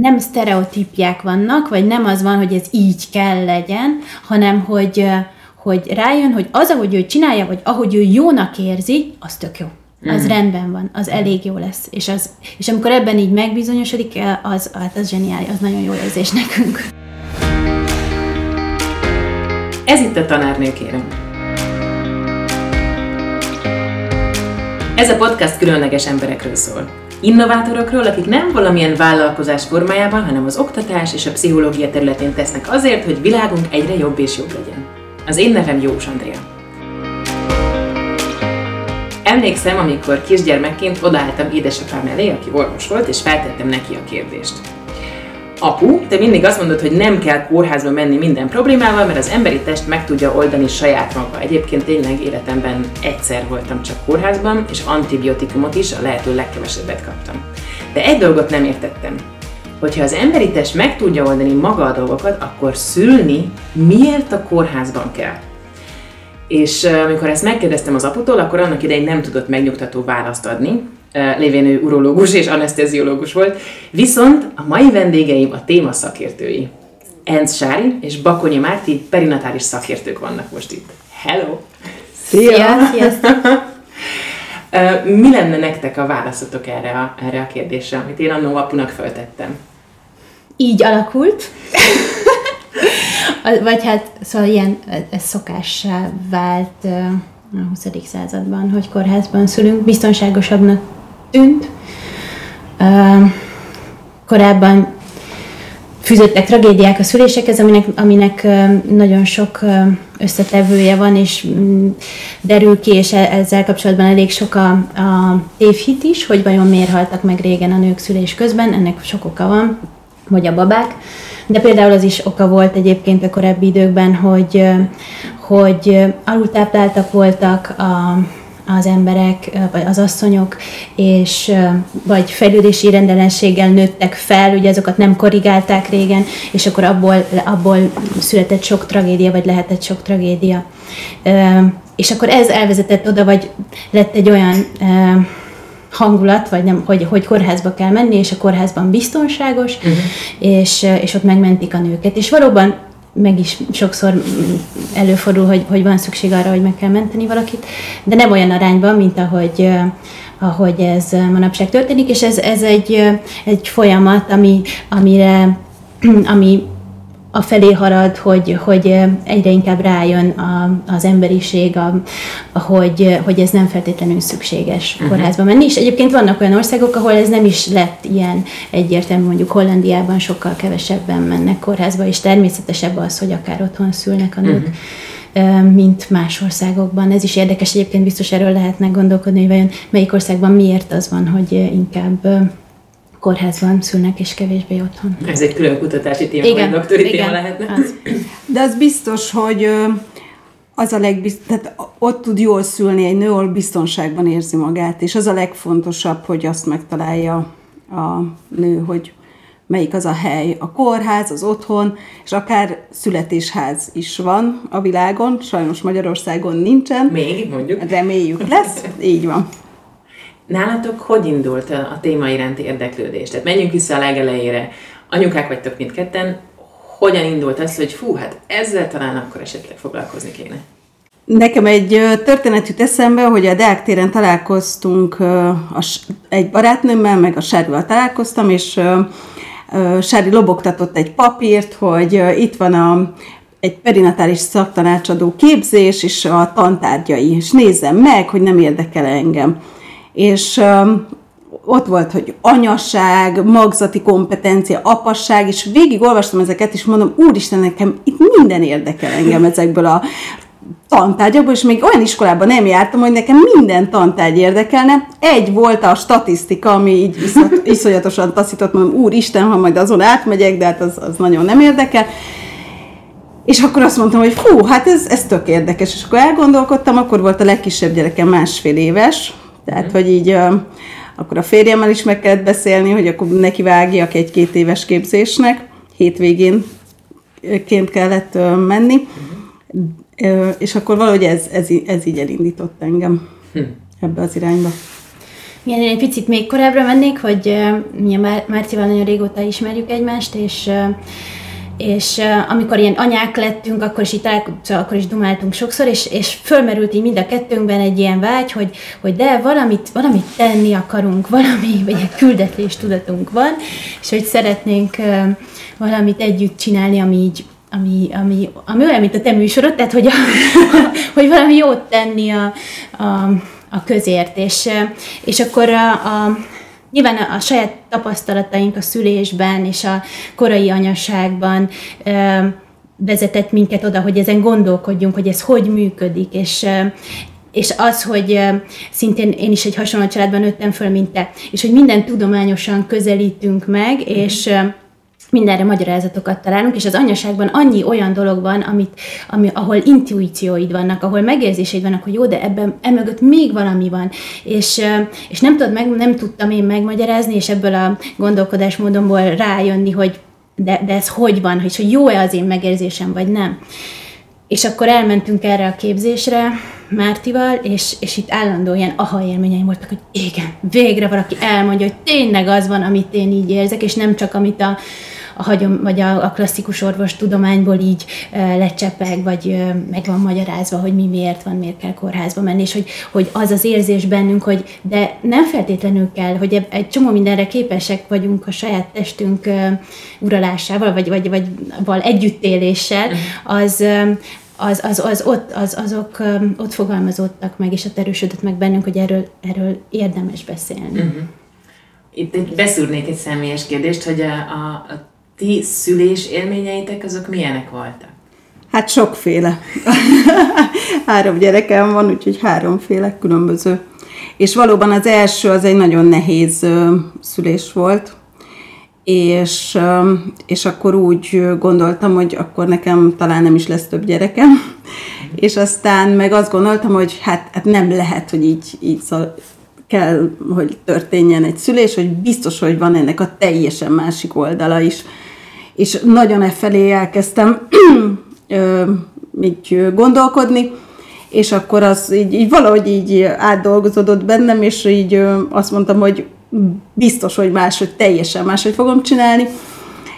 nem sztereotípiák vannak, vagy nem az van, hogy ez így kell legyen, hanem hogy, hogy rájön, hogy az, ahogy ő csinálja, vagy ahogy ő jónak érzi, az tök jó. Az mm. rendben van, az elég jó lesz. És, az, és amikor ebben így megbizonyosodik, az, hát az zseniális, az nagyon jó érzés nekünk. Ez itt a tanárnő, kérem. Ez a podcast különleges emberekről szól. Innovátorokról, akik nem valamilyen vállalkozás formájában, hanem az oktatás és a pszichológia területén tesznek azért, hogy világunk egyre jobb és jobb legyen. Az én nevem Jós Andrea. Emlékszem, amikor kisgyermekként odaálltam édesapám elé, aki orvos volt, és feltettem neki a kérdést. Apu, te mindig azt mondod, hogy nem kell kórházba menni minden problémával, mert az emberi test meg tudja oldani saját maga. Egyébként tényleg életemben egyszer voltam csak kórházban, és antibiotikumot is a lehető legkevesebbet kaptam. De egy dolgot nem értettem. Hogyha az emberi test meg tudja oldani maga a dolgokat, akkor szülni miért a kórházban kell? És amikor ezt megkérdeztem az aputól, akkor annak idején nem tudott megnyugtató választ adni, lévén ő urológus és anesteziológus volt. Viszont a mai vendégeim a téma szakértői. Enz Sári és Bakonyi Márti perinatális szakértők vannak most itt. Hello! Szia! Sziasztok! Mi lenne nektek a válaszotok erre a, erre a kérdésre, amit én annó apunak föltettem? Így alakult. Vagy hát, szóval ilyen, ez szokássá vált a 20. században, hogy kórházban szülünk, biztonságosabbnak tűnt. Korábban fűzöttek tragédiák a szülésekhez, aminek, aminek nagyon sok összetevője van, és mm, derül ki, és e, ezzel kapcsolatban elég sok a, a tévhit is, hogy vajon miért haltak meg régen a nők szülés közben, ennek sok oka van, vagy a babák. De például az is oka volt egyébként a korábbi időkben, hogy, hogy alultápláltak voltak a, az emberek, vagy az asszonyok, és vagy fejlődési rendellenséggel nőttek fel, ugye azokat nem korrigálták régen, és akkor abból, abból született sok tragédia, vagy lehetett sok tragédia. És akkor ez elvezetett oda, vagy lett egy olyan hangulat, vagy nem, hogy, hogy kórházba kell menni, és a kórházban biztonságos, uh-huh. és, és ott megmentik a nőket. És valóban meg is sokszor előfordul, hogy, hogy van szükség arra, hogy meg kell menteni valakit, de nem olyan arányban, mint ahogy, ahogy ez manapság történik, és ez, ez egy, egy folyamat, ami, amire, ami a felé harad, hogy, hogy egyre inkább rájön a, az emberiség, a, hogy, hogy ez nem feltétlenül szükséges uh-huh. kórházba menni. És egyébként vannak olyan országok, ahol ez nem is lett ilyen egyértelmű, mondjuk Hollandiában sokkal kevesebben mennek kórházba, és természetesebb az, hogy akár otthon szülnek a nők. Uh-huh. mint más országokban. Ez is érdekes, egyébként biztos erről lehetne gondolkodni, hogy vajon melyik országban miért az van, hogy inkább kórházban szülnek, és kevésbé otthon. Ez egy külön kutatási téma, igen, vagy doktori igen, téma lehetne. Az. De az biztos, hogy az a legbizt, tehát ott tud jól szülni egy nő, ahol biztonságban érzi magát, és az a legfontosabb, hogy azt megtalálja a nő, hogy melyik az a hely, a kórház, az otthon, és akár születésház is van a világon, sajnos Magyarországon nincsen. Még, mondjuk. Reméljük lesz, így van. Nálatok hogy indult a téma iránti érdeklődés? Tehát menjünk vissza a legelejére. Anyukák vagytok mindketten. Hogyan indult az, hogy fú, hát ezzel talán akkor esetleg foglalkozni kéne? Nekem egy történet jut eszembe, hogy a Deák téren találkoztunk, egy barátnőmmel, meg a Sárival találkoztam, és Sári lobogtatott egy papírt, hogy itt van a, egy perinatális szaktanácsadó képzés, és a tantárgyai, és nézzem meg, hogy nem érdekel engem és ott volt, hogy anyaság, magzati kompetencia, apasság, és végig olvastam ezeket, és mondom, úristen, nekem itt minden érdekel engem ezekből a tantárgyakból, és még olyan iskolában nem jártam, hogy nekem minden tantárgy érdekelne. Egy volt a statisztika, ami így iszonyatosan taszított, mondom, úristen, ha majd azon átmegyek, de hát az, az nagyon nem érdekel. És akkor azt mondtam, hogy hú, hát ez, ez tök érdekes. És akkor elgondolkodtam, akkor volt a legkisebb gyerekem másfél éves, tehát, hogy így akkor a férjemmel is meg kellett beszélni, hogy akkor neki vágjak egy két éves képzésnek, hétvégén ként kellett menni, mm. és akkor valahogy ez, ez, ez így elindított engem hm. ebbe az irányba. Igen, én egy picit még korábbra mennék, hogy mi a Márcival nagyon régóta ismerjük egymást, és és uh, amikor ilyen anyák lettünk, akkor is, itt szóval akkor is dumáltunk sokszor, és, és fölmerült így mind a kettőnkben egy ilyen vágy, hogy, hogy de valamit, valamit tenni akarunk, valami, vagy egy küldetés tudatunk van, és hogy szeretnénk uh, valamit együtt csinálni, ami így ami, ami, ami olyan, mint a te műsorod, tehát hogy, a, hogy valami jót tenni a, a, a közért, és, és akkor a, a Nyilván a, saját tapasztalataink a szülésben és a korai anyaságban vezetett minket oda, hogy ezen gondolkodjunk, hogy ez hogy működik, és és az, hogy szintén én is egy hasonló családban nőttem föl, mint te, és hogy minden tudományosan közelítünk meg, mm. és mindenre magyarázatokat találunk, és az anyaságban annyi olyan dolog van, amit, ami, ahol intuícióid vannak, ahol megérzéseid vannak, hogy jó, de ebben emögött még valami van, és, és nem, tudod meg, nem tudtam én megmagyarázni, és ebből a gondolkodásmódomból rájönni, hogy de, de ez hogy van, hogy, hogy jó-e az én megérzésem, vagy nem. És akkor elmentünk erre a képzésre Mártival, és, és itt állandó ilyen aha élményeim voltak, hogy igen, végre valaki elmondja, hogy tényleg az van, amit én így érzek, és nem csak amit a, a hagyom, vagy a, a klasszikus orvos tudományból így lecsepeg, vagy meg van magyarázva, hogy mi miért van, miért kell kórházba menni, és hogy, hogy az az érzés bennünk, hogy de nem feltétlenül kell, hogy egy csomó mindenre képesek vagyunk a saját testünk uralásával, vagy, vagy, vagy val együttéléssel, az, az, az, az ott, az, azok ott fogalmazódtak meg, és ott erősödött meg bennünk, hogy erről, erről érdemes beszélni. Uh-huh. Itt egy, beszűrnék egy személyes kérdést, hogy a, a, a ti szülés élményeitek azok milyenek voltak? Hát sokféle. három gyerekem van, úgyhogy háromféle különböző. És valóban az első az egy nagyon nehéz szülés volt, és, és akkor úgy gondoltam, hogy akkor nekem talán nem is lesz több gyerekem, és aztán meg azt gondoltam, hogy hát, hát nem lehet, hogy így, így szal, kell, hogy történjen egy szülés, hogy biztos, hogy van ennek a teljesen másik oldala is és nagyon e felé elkezdtem így gondolkodni, és akkor az így, így valahogy így átdolgozódott bennem, és így azt mondtam, hogy biztos, hogy máshogy, teljesen máshogy fogom csinálni,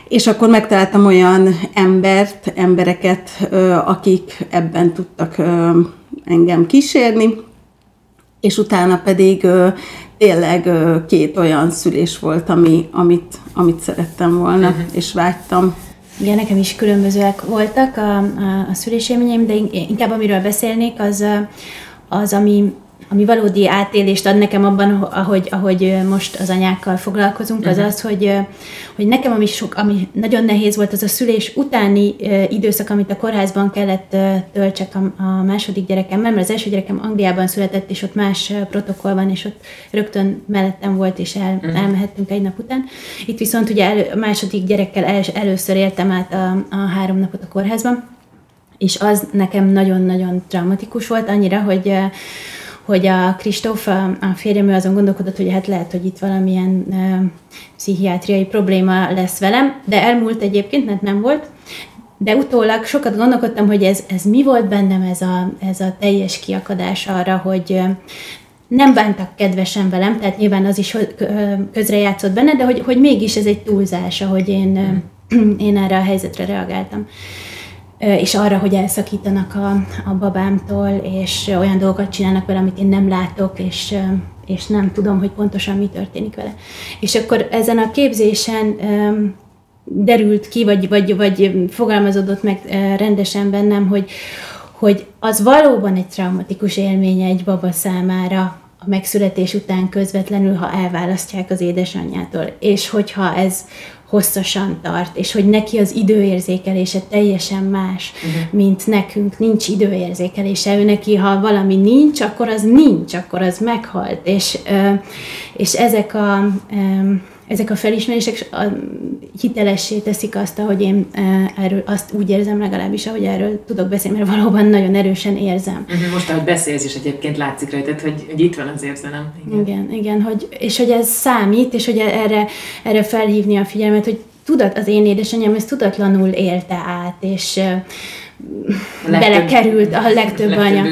és akkor megtaláltam olyan embert, embereket, akik ebben tudtak engem kísérni, és utána pedig tényleg két olyan szülés volt, ami, amit, amit szerettem volna, uh-huh. és vágytam. Igen, nekem is különbözőek voltak a, a, a szülésélményeim, de inkább amiről beszélnék, az, az ami ami valódi átélést ad nekem abban, ahogy, ahogy most az anyákkal foglalkozunk, az uh-huh. az, hogy, hogy nekem ami, sok, ami nagyon nehéz volt, az a szülés utáni időszak, amit a kórházban kellett töltsek a, a második gyerekemmel, mert az első gyerekem Angliában született, és ott más protokoll van, és ott rögtön mellettem volt, és el, uh-huh. elmehettünk egy nap után. Itt viszont ugye elő, második gyerekkel el, először éltem át a, a három napot a kórházban, és az nekem nagyon-nagyon traumatikus volt, annyira, hogy hogy a Kristóf, a, a férjem, ő azon gondolkodott, hogy hát lehet, hogy itt valamilyen uh, pszichiátriai probléma lesz velem, de elmúlt egyébként, mert nem volt. De utólag sokat gondolkodtam, hogy ez, ez mi volt bennem, ez a, ez a teljes kiakadás arra, hogy nem bántak kedvesen velem, tehát nyilván az is közrejátszott benne, de hogy, hogy mégis ez egy túlzás, ahogy én, én erre a helyzetre reagáltam és arra, hogy elszakítanak a, a babámtól, és olyan dolgokat csinálnak vele, amit én nem látok, és, és nem tudom, hogy pontosan mi történik vele. És akkor ezen a képzésen derült ki, vagy, vagy, vagy fogalmazódott meg rendesen bennem, hogy, hogy az valóban egy traumatikus élmény egy baba számára, a megszületés után közvetlenül, ha elválasztják az édesanyjától, és hogyha ez hosszasan tart, és hogy neki az időérzékelése teljesen más, uh-huh. mint nekünk, nincs időérzékelése, ő neki, ha valami nincs, akkor az nincs, akkor az meghalt, és, és ezek a ezek a felismerések hitelessé teszik azt, ahogy én erről azt úgy érzem legalábbis, ahogy erről tudok beszélni, mert valóban nagyon erősen érzem. Uh-huh, most, ahogy beszélsz is egyébként látszik rajtad, hogy, hogy itt van az érzelem. Igen, igen, igen hogy, és hogy ez számít, és hogy erre, erre felhívni a figyelmet, hogy tudat, az én édesanyám ezt tudatlanul élte át, és A legtöbb- belekerült a legtöbb anya.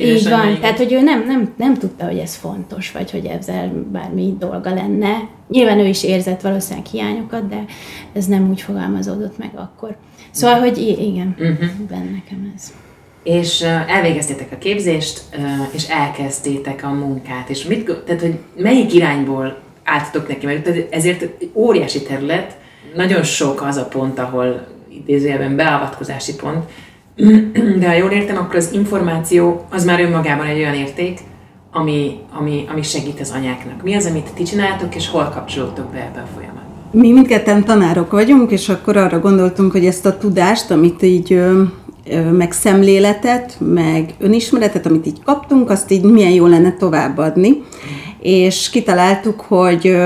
Így van, igen. tehát hogy ő nem, nem, nem tudta, hogy ez fontos, vagy hogy ezzel bármi dolga lenne. Nyilván ő is érzett valószínűleg hiányokat, de ez nem úgy fogalmazódott meg akkor. Szóval, hogy igen, Mhm. benne nekem ez. És elvégeztétek a képzést, és elkezdtétek a munkát. És mit, tehát, hogy melyik irányból álltatok neki? Mert ezért óriási terület, nagyon sok az a pont, ahol idézőjelben beavatkozási pont, de ha jól értem, akkor az információ az már önmagában egy olyan érték, ami, ami, ami segít az anyáknak. Mi az, amit ti csináltok, és hol kapcsolódtok be ebbe a folyamatba? Mi mindketten tanárok vagyunk, és akkor arra gondoltunk, hogy ezt a tudást, amit így meg szemléletet, meg önismeretet, amit így kaptunk, azt így milyen jó lenne továbbadni. És kitaláltuk, hogy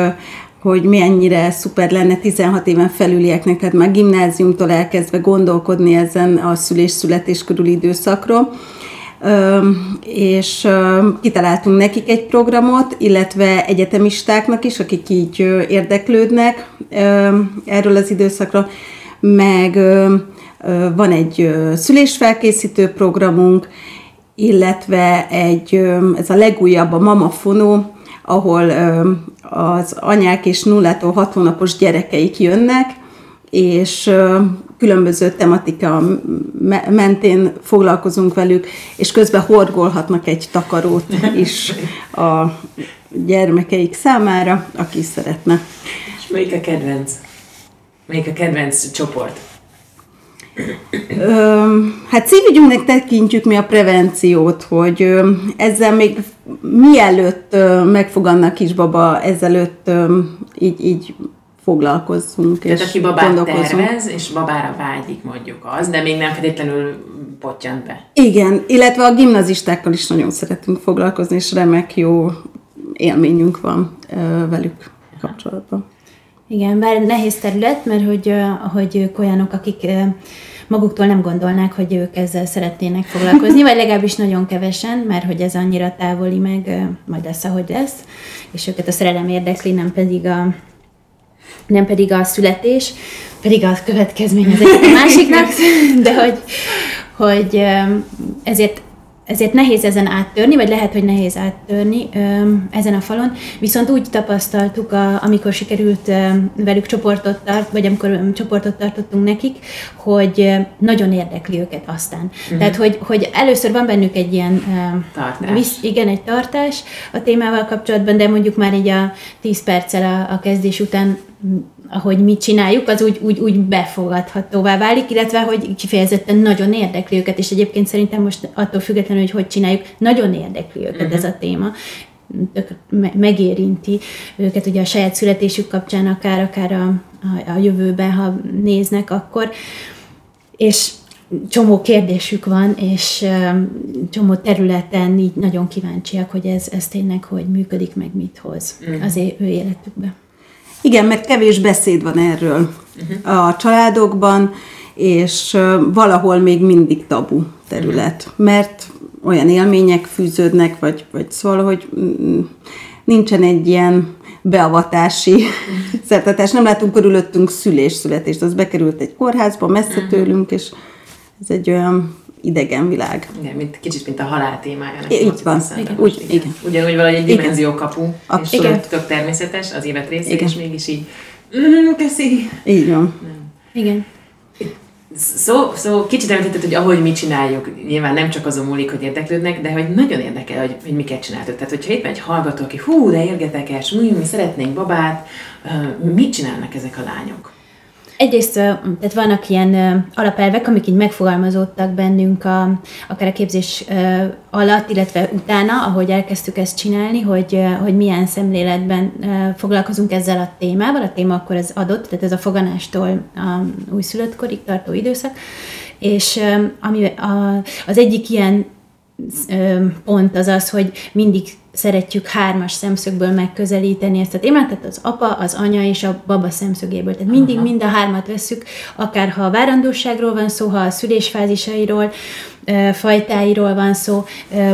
hogy mennyire szuper lenne 16 éven felülieknek, tehát már gimnáziumtól elkezdve gondolkodni ezen a szülés-születés körüli időszakról. És kitaláltunk nekik egy programot, illetve egyetemistáknak is, akik így érdeklődnek erről az időszakról, meg van egy szülésfelkészítő programunk, illetve egy, ez a legújabb, a Mama Fonó, ahol az anyák és nullától hat hónapos gyerekeik jönnek, és különböző tematika me- mentén foglalkozunk velük, és közben horgolhatnak egy takarót is a gyermekeik számára, aki szeretne. És melyik a kedvenc? Melyik a kedvenc csoport? Hát szívügyünknek tekintjük mi a prevenciót, hogy ezzel még mielőtt ö, megfog annak kisbaba, ezelőtt így, így foglalkozzunk és Tehát aki babát tervez, és babára vágyik mondjuk az, de még nem feltétlenül pottyant be. Igen, illetve a gimnazistákkal is nagyon szeretünk foglalkozni, és remek jó élményünk van velük kapcsolatban. Igen, bár nehéz terület, mert hogy, hogy ők olyanok, akik maguktól nem gondolnák, hogy ők ezzel szeretnének foglalkozni, vagy legalábbis nagyon kevesen, mert hogy ez annyira távoli meg, majd lesz, ahogy lesz, és őket a szerelem érdekli, nem pedig a, nem pedig a születés, pedig a következmény az egyik a másiknak, de hogy, hogy ezért ezért nehéz ezen áttörni, vagy lehet, hogy nehéz áttörni öm, ezen a falon, viszont úgy tapasztaltuk, a, amikor sikerült öm, velük csoportot tart, vagy amikor öm, csoportot tartottunk nekik, hogy öm, nagyon érdekli őket aztán. Uh-huh. Tehát, hogy, hogy először van bennük egy ilyen öm, Tartás. visz- igen, egy tartás a témával kapcsolatban, de mondjuk már így a 10 perccel a, a kezdés után ahogy mi csináljuk, az úgy, úgy, úgy befogadhatóvá válik, illetve hogy kifejezetten nagyon érdekli őket, és egyébként szerintem most attól függetlenül, hogy hogy csináljuk, nagyon érdekli őket uh-huh. ez a téma megérinti őket ugye a saját születésük kapcsán, akár, akár a, a, a jövőben, ha néznek, akkor és csomó kérdésük van, és csomó területen így nagyon kíváncsiak, hogy ez, ez tényleg hogy működik, meg mit hoz az é- ő életükbe. Igen, mert kevés beszéd van erről a családokban, és valahol még mindig tabu terület, mert olyan élmények fűződnek, vagy, vagy szóval, hogy mm, nincsen egy ilyen beavatási szertartás. Nem látunk körülöttünk szülés-születést. Az bekerült egy kórházba, messze tőlünk, és ez egy olyan idegen világ. Igen, mint, kicsit, mint a halál témája. Így nekem van. jutott eszembe Igen. Úgy- igen. Ugyanúgy valahogy egy Igen. dimenziókapu, és Abszolút. tök természetes az élet része, Igen. és mégis így, mm, köszi. Így van. Igen. Szó, szó, kicsit említetted, hogy ahogy mi csináljuk, nyilván nem csak azon múlik, hogy érdeklődnek, de hogy nagyon érdekel, hogy, hogy miket csináltok. Tehát, hogyha itt van egy hallgató, aki hú, de érgetekes, mi, mi szeretnénk babát, mit csinálnak ezek a lányok? Egyrészt tehát vannak ilyen alapelvek, amik így megfogalmazódtak bennünk a, akár a képzés alatt, illetve utána, ahogy elkezdtük ezt csinálni, hogy, hogy milyen szemléletben foglalkozunk ezzel a témával. A téma akkor ez adott, tehát ez a foganástól a újszülöttkorig tartó időszak. És ami a, az egyik ilyen pont az az, hogy mindig szeretjük hármas szemszögből megközelíteni ezt a témát, tehát az apa, az anya és a baba szemszögéből. Tehát mindig Aha. mind a hármat vesszük, akár ha a várandóságról van szó, ha a szülésfázisairól, fajtáiról van szó,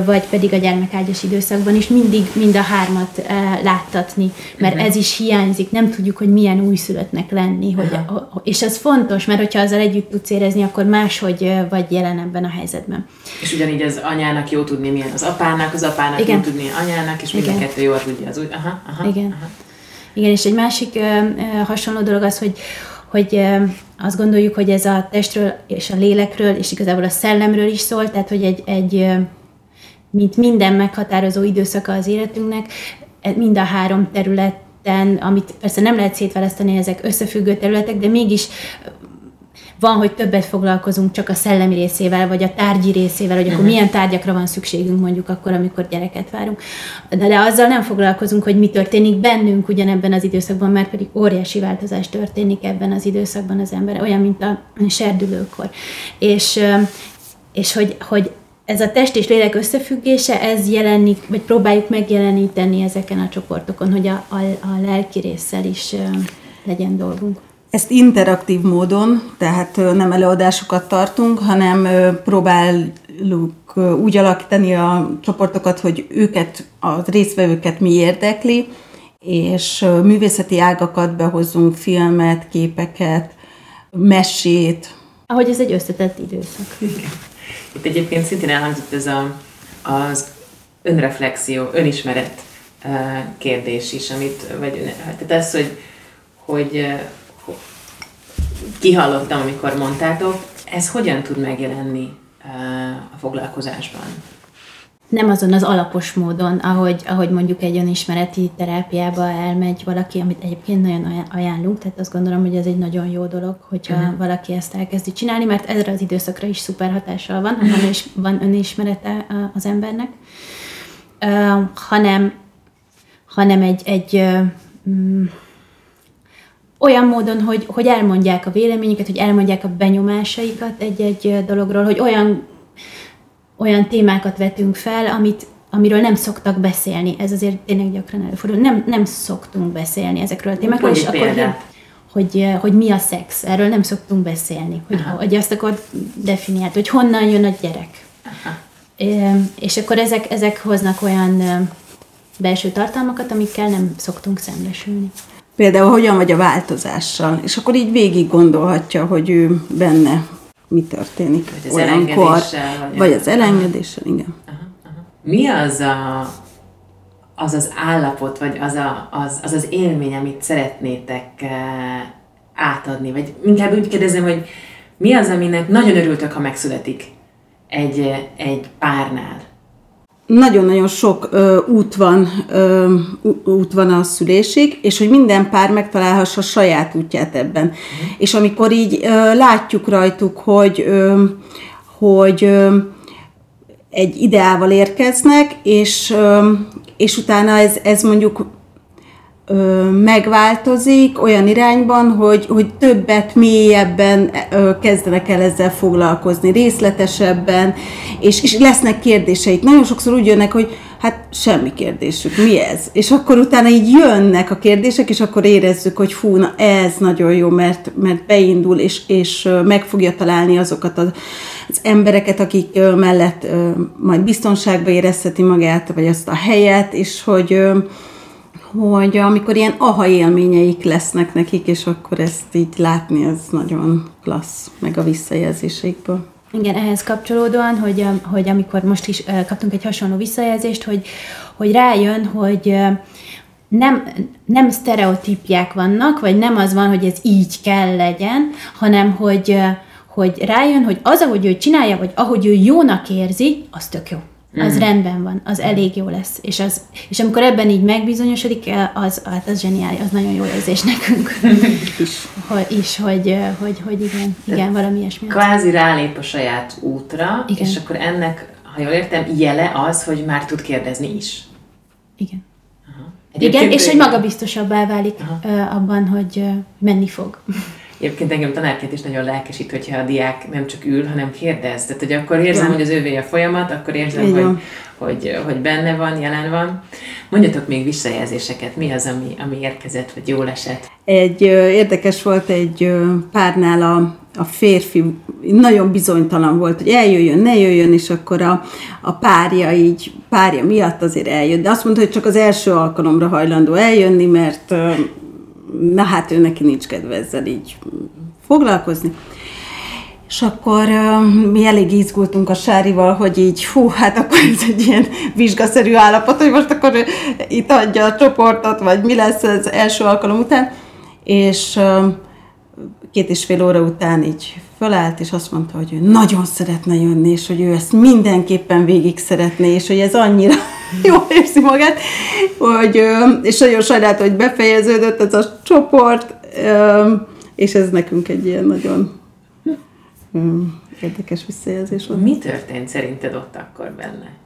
vagy pedig a gyermekágyas időszakban is mindig mind a hármat láttatni, mert ez is hiányzik, nem tudjuk, hogy milyen újszülöttnek lenni, hogy, a- és ez fontos, mert hogyha azzal együtt tudsz érezni, akkor máshogy vagy jelen ebben a helyzetben. És ugyanígy az anyának jó tudni, milyen az apának, az apának Igen. jó tudni anyának, és mind a kettő jól tudja az úgy. Aha, aha, Igen. Aha. Igen, és egy másik ö, ö, hasonló dolog az, hogy, hogy azt gondoljuk, hogy ez a testről és a lélekről, és igazából a szellemről is szól, tehát hogy egy, egy mint minden meghatározó időszaka az életünknek, e- mind a három területen, amit persze nem lehet szétválasztani, ezek összefüggő területek, de mégis van, hogy többet foglalkozunk csak a szellemi részével, vagy a tárgyi részével, hogy akkor milyen tárgyakra van szükségünk mondjuk akkor, amikor gyereket várunk. De, de azzal nem foglalkozunk, hogy mi történik bennünk ugyanebben az időszakban, mert pedig óriási változás történik ebben az időszakban az ember, olyan, mint a serdülőkor. És, és hogy, hogy ez a test és lélek összefüggése, ez jelenik, vagy próbáljuk megjeleníteni ezeken a csoportokon, hogy a, a, a lelki résszel is legyen dolgunk. Ezt interaktív módon, tehát nem előadásokat tartunk, hanem próbáljuk úgy alakítani a csoportokat, hogy őket, a résztvevőket mi érdekli, és művészeti ágakat behozunk, filmet, képeket, mesét. Ahogy ez egy összetett időszak. Itt egyébként szintén elhangzott ez a, az önreflexió, önismeret kérdés is, amit, vagy tehát az, hogy, hogy ho- kihallottam, amikor mondtátok, ez hogyan tud megjelenni a foglalkozásban? Nem azon az alapos módon, ahogy, ahogy mondjuk egy önismereti terápiába elmegy valaki, amit egyébként nagyon ajá- ajánlunk, tehát azt gondolom, hogy ez egy nagyon jó dolog, hogyha uh-huh. valaki ezt elkezdi csinálni, mert ezre az időszakra is szuper hatással van, ha van, is, van önismerete az embernek, uh, hanem, hanem egy, egy mm, olyan módon, hogy, hogy elmondják a véleményüket, hogy elmondják a benyomásaikat egy-egy dologról, hogy olyan olyan témákat vetünk fel, amit, amiről nem szoktak beszélni. Ez azért tényleg gyakran előfordul. Nem, nem szoktunk beszélni ezekről a témákról, és akkor hogy, hogy, hogy mi a szex. Erről nem szoktunk beszélni. Hogy, hogy azt akkor definiált, hogy honnan jön a gyerek. É, És akkor ezek, ezek hoznak olyan belső tartalmakat, amikkel nem szoktunk szembesülni. Például hogyan vagy a változással, és akkor így végig gondolhatja, hogy ő benne mi történik Vagy az olyankor, elengedéssel, vagy vagy az elengedéssel, igen. Mi az a, az, az állapot, vagy az, a, az, az az élmény, amit szeretnétek eh, átadni? Vagy inkább úgy kérdezem, hogy mi az, aminek nagyon örültök, ha megszületik egy, eh, egy párnál? Nagyon-nagyon sok ö, út, van, ö, út van a szülésig, és hogy minden pár megtalálhassa saját útját ebben. És amikor így ö, látjuk rajtuk, hogy, ö, hogy ö, egy ideával érkeznek, és, ö, és utána ez, ez mondjuk ö, megváltozik olyan irányban, hogy, hogy többet, mélyebben ö, kezdenek el ezzel foglalkozni, részletesebben, és, és lesznek kérdéseik. Nagyon sokszor úgy jönnek, hogy hát semmi kérdésük, mi ez? És akkor utána így jönnek a kérdések, és akkor érezzük, hogy fú, na ez nagyon jó, mert, mert beindul, és, és meg fogja találni azokat az, az embereket, akik mellett majd biztonságba érezheti magát, vagy azt a helyet, és hogy hogy amikor ilyen aha élményeik lesznek nekik, és akkor ezt így látni, ez nagyon klassz, meg a visszajelzéseikből. Igen, ehhez kapcsolódóan, hogy, ö, hogy amikor most is ö, kaptunk egy hasonló visszajelzést, hogy, hogy rájön, hogy ö, nem, nem sztereotípiák vannak, vagy nem az van, hogy ez így kell legyen, hanem hogy, ö, hogy rájön, hogy az, ahogy ő csinálja, vagy ahogy ő jónak érzi, az tök jó. Az mm. rendben van, az elég jó lesz. És, az, és amikor ebben így megbizonyosodik, az, hát az zseniális, az nagyon jó érzés nekünk. Is. hogy, is, hogy, ö, hogy, hogy igen, igen, valami ilyesmi. Kvázi rálép a saját útra, Igen. és akkor ennek, ha jól értem, jele az, hogy már tud kérdezni is. Igen. Egyébként Igen, és hogy magabiztosabbá válik ö, abban, hogy menni fog. Egyébként engem tanárként is nagyon lelkesít, hogyha a diák nem csak ül, hanem kérdez. Tehát, hogy akkor érzem, Ja. hogy az ővé a folyamat, akkor érzem, hogy, hogy, hogy benne van, jelen van. Mondjatok még visszajelzéseket, mi az, ami, ami érkezett, vagy jól esett? Egy ö, érdekes volt egy ö, párnál a a férfi nagyon bizonytalan volt, hogy eljöjjön, ne jöjjön, és akkor a, a párja így, párja miatt azért eljött. De azt mondta, hogy csak az első alkalomra hajlandó eljönni, mert na hát ő neki nincs kedve ezzel így foglalkozni. És akkor uh, mi elég izgultunk a Sárival, hogy így, hú, hát akkor ez egy ilyen vizsgaszerű állapot, hogy most akkor itt adja a csoportot, vagy mi lesz az első alkalom után. És uh, két és fél óra után így fölállt, és azt mondta, hogy ő nagyon szeretne jönni, és hogy ő ezt mindenképpen végig szeretné, és hogy ez annyira jól érzi magát, hogy, és nagyon sajnálta, hogy befejeződött ez a csoport, és ez nekünk egy ilyen nagyon érdekes visszajelzés volt. Mi történt szerinted ott akkor benne?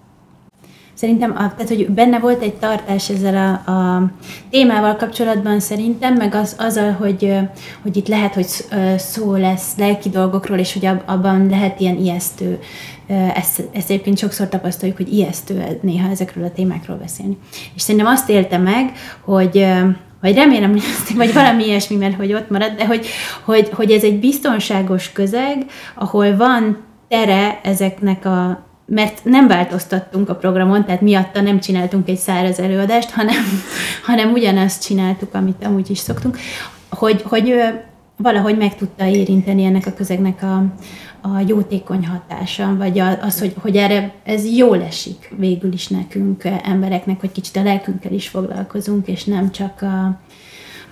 Szerintem, tehát, hogy benne volt egy tartás ezzel a, a témával kapcsolatban szerintem, meg az, azzal, hogy, hogy itt lehet, hogy szó lesz lelki dolgokról, és hogy abban lehet ilyen ijesztő. Ezt, ezt egyébként sokszor tapasztaljuk, hogy ijesztő néha ezekről a témákról beszélni. És szerintem azt élte meg, hogy vagy remélem, vagy valami ilyesmi, mert hogy ott marad, de hogy, hogy, hogy ez egy biztonságos közeg, ahol van tere ezeknek a mert nem változtattunk a programon, tehát miatta nem csináltunk egy száraz előadást, hanem, hanem ugyanazt csináltuk, amit amúgy is szoktunk, hogy, hogy valahogy meg tudta érinteni ennek a közegnek a, a jótékony hatása, vagy az, hogy, hogy erre ez jól esik végül is nekünk, embereknek, hogy kicsit a lelkünkkel is foglalkozunk, és nem csak a,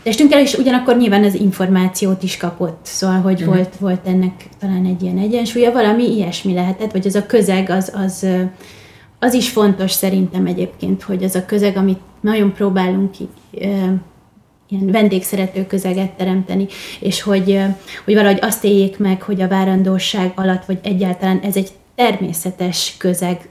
testünkkel, és ugyanakkor nyilván az információt is kapott, szóval, hogy uh-huh. volt, volt ennek talán egy ilyen egyensúlya, valami ilyesmi lehetett, vagy az a közeg, az, az, az is fontos szerintem egyébként, hogy az a közeg, amit nagyon próbálunk ilyen vendégszerető közeget teremteni, és hogy, hogy valahogy azt éljék meg, hogy a várandóság alatt, vagy egyáltalán ez egy természetes közeg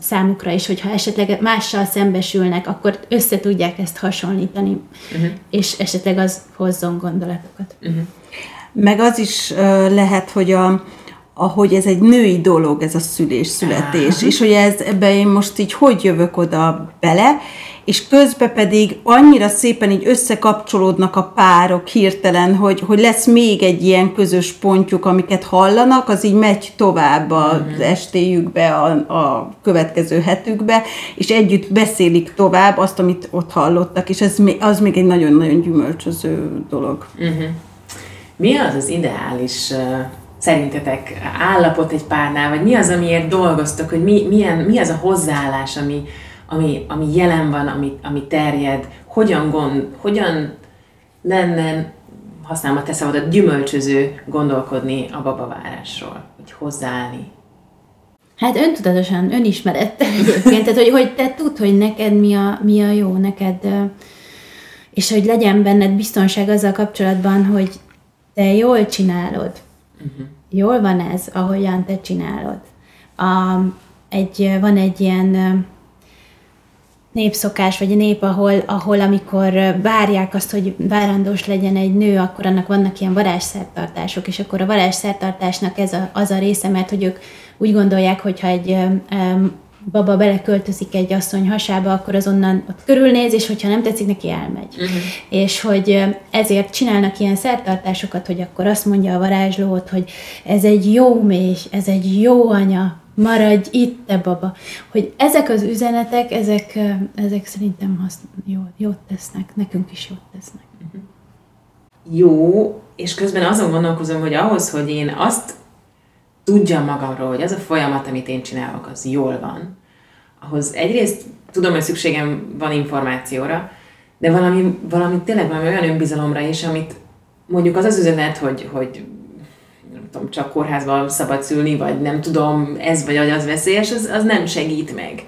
számukra, és hogyha esetleg mással szembesülnek, akkor össze tudják ezt hasonlítani, uh-huh. és esetleg az hozzon gondolatokat. Uh-huh. Meg az is uh, lehet, hogy a, ahogy ez egy női dolog, ez a szülés, születés, és hogy ez, ebbe én most így hogy jövök oda bele, és közben pedig annyira szépen így összekapcsolódnak a párok hirtelen, hogy, hogy lesz még egy ilyen közös pontjuk, amiket hallanak, az így megy tovább az mm-hmm. estéjükbe, a, a következő hetükbe, és együtt beszélik tovább azt, amit ott hallottak, és ez, az még egy nagyon-nagyon gyümölcsöző dolog. Mm-hmm. Mi az az ideális szerintetek állapot egy párnál, vagy mi az, amiért dolgoztok, hogy mi, milyen, mi az a hozzáállás, ami, ami, ami jelen van, ami, ami terjed, hogyan, gond, hogyan lenne, használom a te szavadat, gyümölcsöző gondolkodni a babavárásról, hogy hozzáállni. Hát öntudatosan, önismerettel egyébként, tehát hogy, hogy te tudd, hogy neked mi a, mi a jó, neked, és hogy legyen benned biztonság azzal kapcsolatban, hogy te jól csinálod. Uh-huh. Jól van ez, ahogyan te csinálod. A, egy, van egy ilyen népszokás, vagy a nép, ahol, ahol amikor várják azt, hogy várandós legyen egy nő, akkor annak vannak ilyen varázsszertartások, és akkor a varázsszertartásnak ez a, az a része, mert hogy ők úgy gondolják, hogy ha egy um, baba beleköltözik egy asszony hasába, akkor azonnan ott körülnéz, és hogyha nem tetszik, neki elmegy. Uh-huh. És hogy ezért csinálnak ilyen szertartásokat, hogy akkor azt mondja a varázsló, hogy ez egy jó mély, ez egy jó anya, maradj itt, te baba. Hogy ezek az üzenetek, ezek, ezek szerintem hasz, jó, jót tesznek, nekünk is jót tesznek. Mhm. Jó, és közben azon gondolkozom, hogy ahhoz, hogy én azt tudjam magamról, hogy az a folyamat, amit én csinálok, az jól van, ahhoz egyrészt tudom, hogy szükségem van információra, de valami, valami tényleg valami olyan önbizalomra is, amit mondjuk az az üzenet, hogy, hogy tudom, csak kórházban szabad szülni, vagy nem tudom, ez vagy az veszélyes, az, az nem segít meg.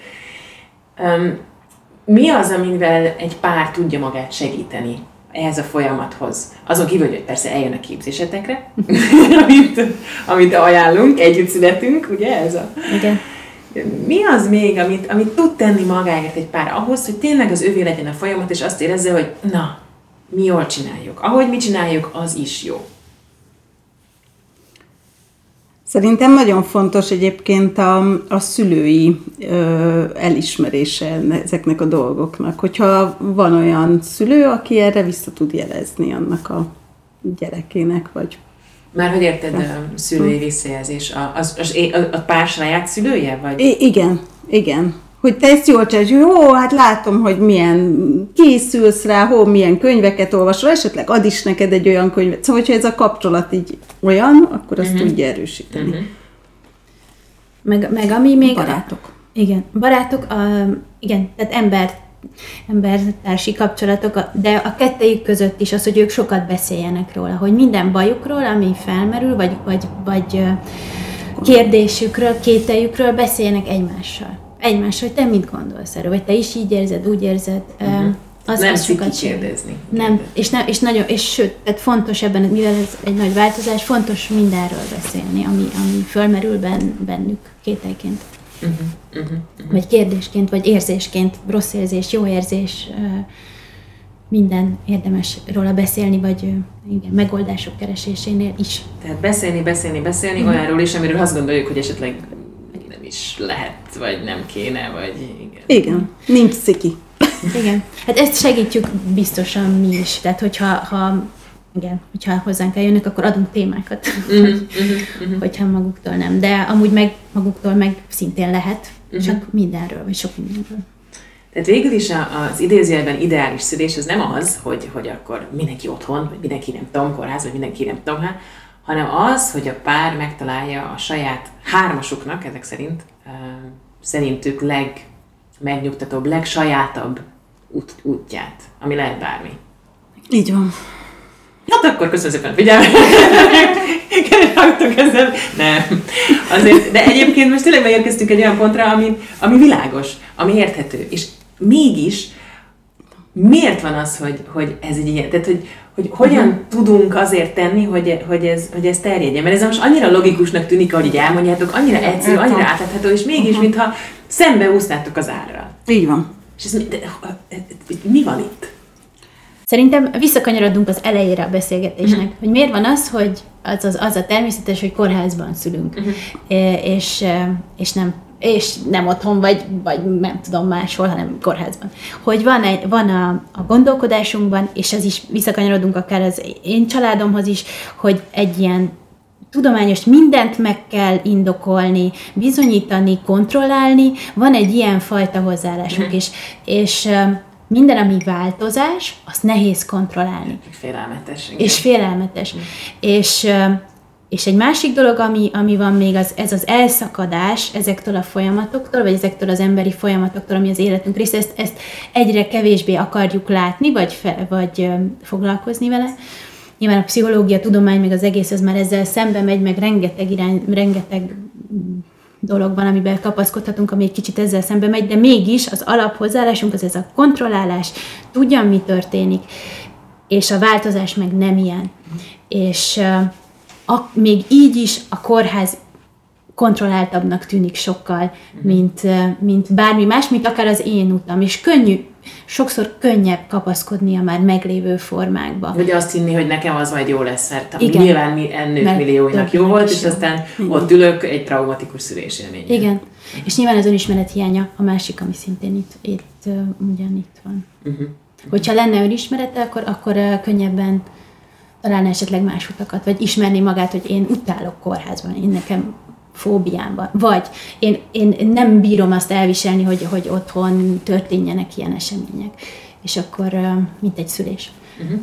Um, mi az, amivel egy pár tudja magát segíteni ehhez a folyamathoz? Azon kívül, hogy persze eljön a képzésetekre, amit, amit ajánlunk, együtt születünk, ugye ez a... Igen. Mi az még, amit, amit tud tenni magáért egy pár ahhoz, hogy tényleg az övé legyen a folyamat, és azt érezze, hogy na, mi jól csináljuk. Ahogy mi csináljuk, az is jó. Szerintem nagyon fontos egyébként a, a szülői ö, elismerése ezeknek a dolgoknak. Hogyha van olyan szülő, aki erre vissza tud jelezni annak a gyerekének, vagy Már hogy érted, a szülői visszajelzés, a, az, az, a, a pár saját szülője? Vagy? I- igen, igen. Hogy te ezt jól csinálod, jó, hát látom, hogy milyen készülsz rá, hol milyen könyveket olvasol, esetleg ad is neked egy olyan könyvet. Szóval, hogyha ez a kapcsolat így olyan, akkor azt uh-huh. tudja erősíteni. Uh-huh. Meg, meg ami még... Barátok. Igen, barátok, a, igen, tehát ember, embertársi kapcsolatok, a- de a kettejük között is az, hogy ők sokat beszéljenek róla, hogy minden bajukról, ami felmerül, vagy, vagy, vagy kérdésükről, kételjükről beszéljenek egymással. Egymással, hogy te mit gondolsz erről, vagy te is így érzed, úgy érzed. Uh-huh. Az, Nem az sokat kérdezni. Nem, és, nem, és nagyon, és sőt, tehát fontos ebben, mivel ez egy nagy változás, fontos mindenről beszélni, ami, ami fölmerül ben, bennük kételként. Uh-huh, uh-huh. Vagy kérdésként, vagy érzésként, rossz érzés, jó érzés, minden érdemes róla beszélni, vagy igen, megoldások keresésénél is. Tehát beszélni, beszélni, beszélni Mhm. olyanról is, amiről azt gondoljuk, hogy esetleg is lehet, vagy nem kéne, vagy igen. Igen, nincs sziki. Igen. Hát ezt segítjük biztosan mi is. Tehát, hogyha ha, igen, hogyha hozzánk eljönnek, akkor adunk témákat, hogy, hogyha maguktól nem. De amúgy meg maguktól meg szintén lehet, csak mindenről, vagy sok mindenről. Tehát végül is az idézőjelben ideális szülés az nem az, hogy, hogy akkor mindenki otthon, vagy mindenki nem tudom, kórház, vagy mindenki nem tudom, hanem az, hogy a pár megtalálja a saját hármasuknak, ezek szerint, szerintük legmegnyugtatóbb, legsajátabb út, útját, ami lehet bármi. Így van. Hát akkor köszönöm szépen a figyelmet. Raktok ezzel. Nem. Azért, de egyébként most tényleg megérkeztünk egy olyan pontra, ami, ami világos, ami érthető. És mégis miért van az, hogy, hogy ez egy ilyen, tehát hogy, hogy hogyan uh-huh. tudunk azért tenni, hogy, hogy, ez, hogy ez terjedjen? Mert ez most annyira logikusnak tűnik, ahogy így elmondjátok, annyira egyszerű, annyira átlátható, és mégis, uh-huh. mintha szembe úsznátok az árral. Így van. És ez, mi- de, mi van itt? Szerintem visszakanyarodunk az elejére a beszélgetésnek, hogy miért van az, hogy az, az, az a természetes, hogy kórházban szülünk, E, és, e, és nem és nem otthon, vagy, vagy nem tudom máshol, hanem kórházban. Hogy van, egy, van a, a gondolkodásunkban, és ez is visszakanyarodunk akár az én családomhoz is, hogy egy ilyen tudományos mindent meg kell indokolni, bizonyítani, kontrollálni, van egy ilyen fajta hozzáállásunk, és, és minden, ami változás, azt nehéz kontrollálni Félelmetes. igen. és félelmetes. És, ö, és egy másik dolog, ami, ami van még, az, ez az elszakadás ezektől a folyamatoktól, vagy ezektől az emberi folyamatoktól, ami az életünk része, ezt, ezt egyre kevésbé akarjuk látni, vagy, fe, vagy foglalkozni vele. Nyilván a pszichológia, tudomány, meg az egész, ez már ezzel szembe megy, meg rengeteg irány, rengeteg dolog van, amiben kapaszkodhatunk, ami egy kicsit ezzel szembe megy, de mégis az alaphozzáállásunk az ez a kontrollálás, tudjam, mi történik, és a változás meg nem ilyen. És a, még így is a kórház kontrolláltabbnak tűnik sokkal, mint, uh, mint bármi más, mint akár az én utam, és könnyű, sokszor könnyebb kapaszkodni a már meglévő formákba. Vagy azt hinni, hogy nekem az majd jó lesz, mert Igen. nyilván mi ennők millióinak jó volt, és aztán ott ülök egy traumatikus szülés élmény. Igen. És nyilván az önismeret hiánya a másik, ami szintén itt, itt uh, ugyanitt van. Uh-huh. Hogyha lenne önismerete, akkor, akkor könnyebben találna esetleg más utakat, vagy ismerni magát, hogy én utálok kórházban, én nekem fóbiám van. Vagy én, én nem bírom azt elviselni, hogy, hogy otthon történjenek ilyen események. És akkor, mint egy szülés. Uh-huh.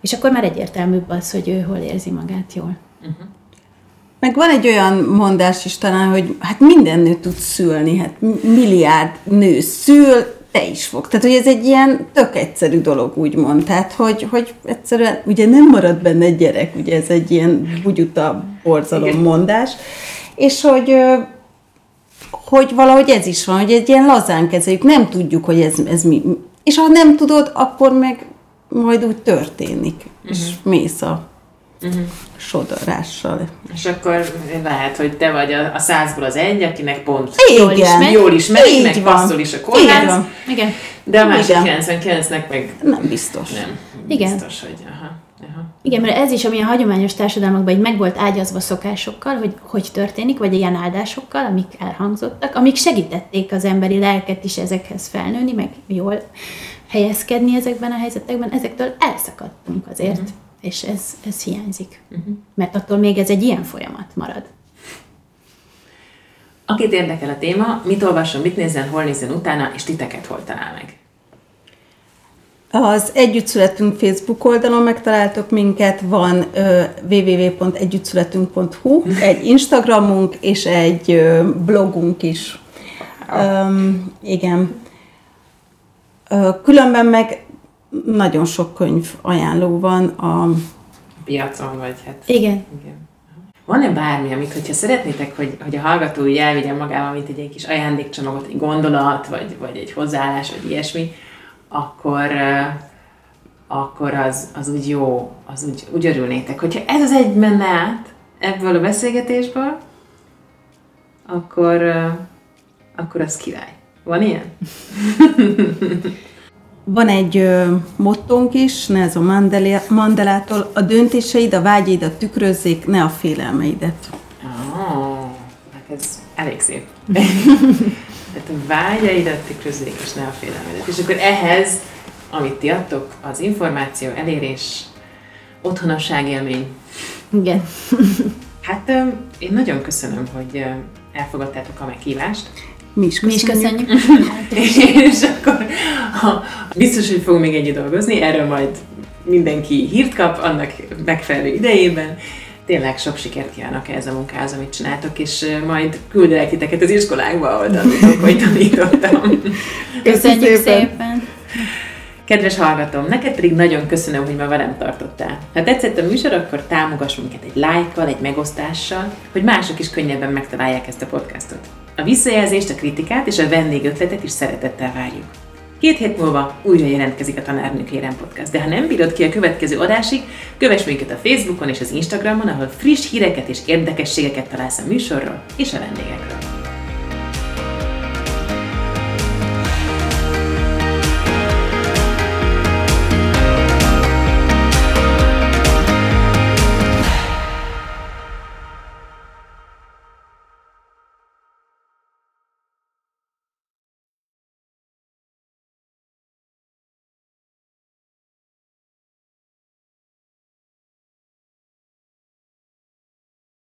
És akkor már egyértelműbb az, hogy ő hol érzi magát jól. Meg van egy olyan mondás is talán, hogy hát minden nő tud szülni, hát milliárd nő szül, te is fog. Tehát, hogy ez egy ilyen tök egyszerű dolog, úgymond. Tehát, hogy, hogy egyszerűen ugye nem marad benne gyerek, ugye ez egy ilyen bugyuta borzalom mondás. És hogy hogy valahogy ez is van, hogy egy ilyen lazán kezeljük, nem tudjuk, hogy ez, ez mi. És ha nem tudod, akkor meg majd úgy történik, és mész a sodorással. És akkor lehet, hogy te vagy a, a százból az egy, akinek pont Jól is megy. jól is megy, Így meg van. passzol is a kórház. Igen. de a másik Igen. 99-nek meg Nem biztos. nem. Igen. Biztos, hogy aha, aha. Igen, mert ez is, ami a hagyományos társadalmakban így meg volt ágyazva szokásokkal, hogy hogy történik, vagy ilyen áldásokkal, amik elhangzottak, amik segítették az emberi lelket is ezekhez felnőni, meg jól helyezkedni ezekben a helyzetekben, ezektől elszakadtunk azért. És ez, ez hiányzik. Uh-huh. Mert attól még ez egy ilyen folyamat marad. Akit érdekel a téma, mit olvasson, mit nézzen, hol nézzen utána, és titeket hol talál meg. Az Együtt Születünk Facebook oldalon megtaláltok minket, van uh, www.együttszületünk.hu, egy Instagramunk és egy uh, blogunk is. Um, igen. Uh, különben meg nagyon sok könyv ajánló van a piacon, vagy hát... Igen. igen. Van-e bármi, amit, hogyha szeretnétek, hogy, hogy a hallgató így elvigyen magával, mint egy, egy kis ajándékcsomagot, egy gondolat, vagy, vagy egy hozzáállás, vagy ilyesmi, akkor, akkor az, az úgy jó, az úgy, úgy örülnétek. Hogyha ez az egy menne át ebből a beszélgetésből, akkor, akkor az király. Van ilyen? Van egy mottónk is, Nelson Mandela, Mandelától, a döntéseid, a vágyaidat tükrözzék, ne a félelmeidet. Oh, hát ez elég szép. Tehát a vágyaidat tükrözzék, és ne a félelmeidet. És akkor ehhez, amit ti adtok, az információ, elérés, otthonosság élmény. Igen. Hát én nagyon köszönöm, hogy elfogadtátok a meghívást. Mi is Mi is köszönjük. köszönjük. és akkor ha, biztos, hogy fogunk még együtt dolgozni, erről majd mindenki hírt kap annak megfelelő idejében. Tényleg sok sikert kívánok ehhez a munkához, amit csináltok, és majd küldelek titeket az iskolákba, ahol tanítok, hogy tanítottam. Köszönjük szépen. szépen. Kedves hallgatom, neked pedig nagyon köszönöm, hogy ma velem tartottál. Ha tetszett a műsor, akkor támogass minket egy lájkkal, egy megosztással, hogy mások is könnyebben megtalálják ezt a podcastot. A visszajelzést, a kritikát és a vendégötletet is szeretettel várjuk. Két hét múlva újra jelentkezik a Tanárnők Érem Podcast, de ha nem bírod ki a következő adásig, kövess minket a Facebookon és az Instagramon, ahol friss híreket és érdekességeket találsz a műsorról és a vendégekről.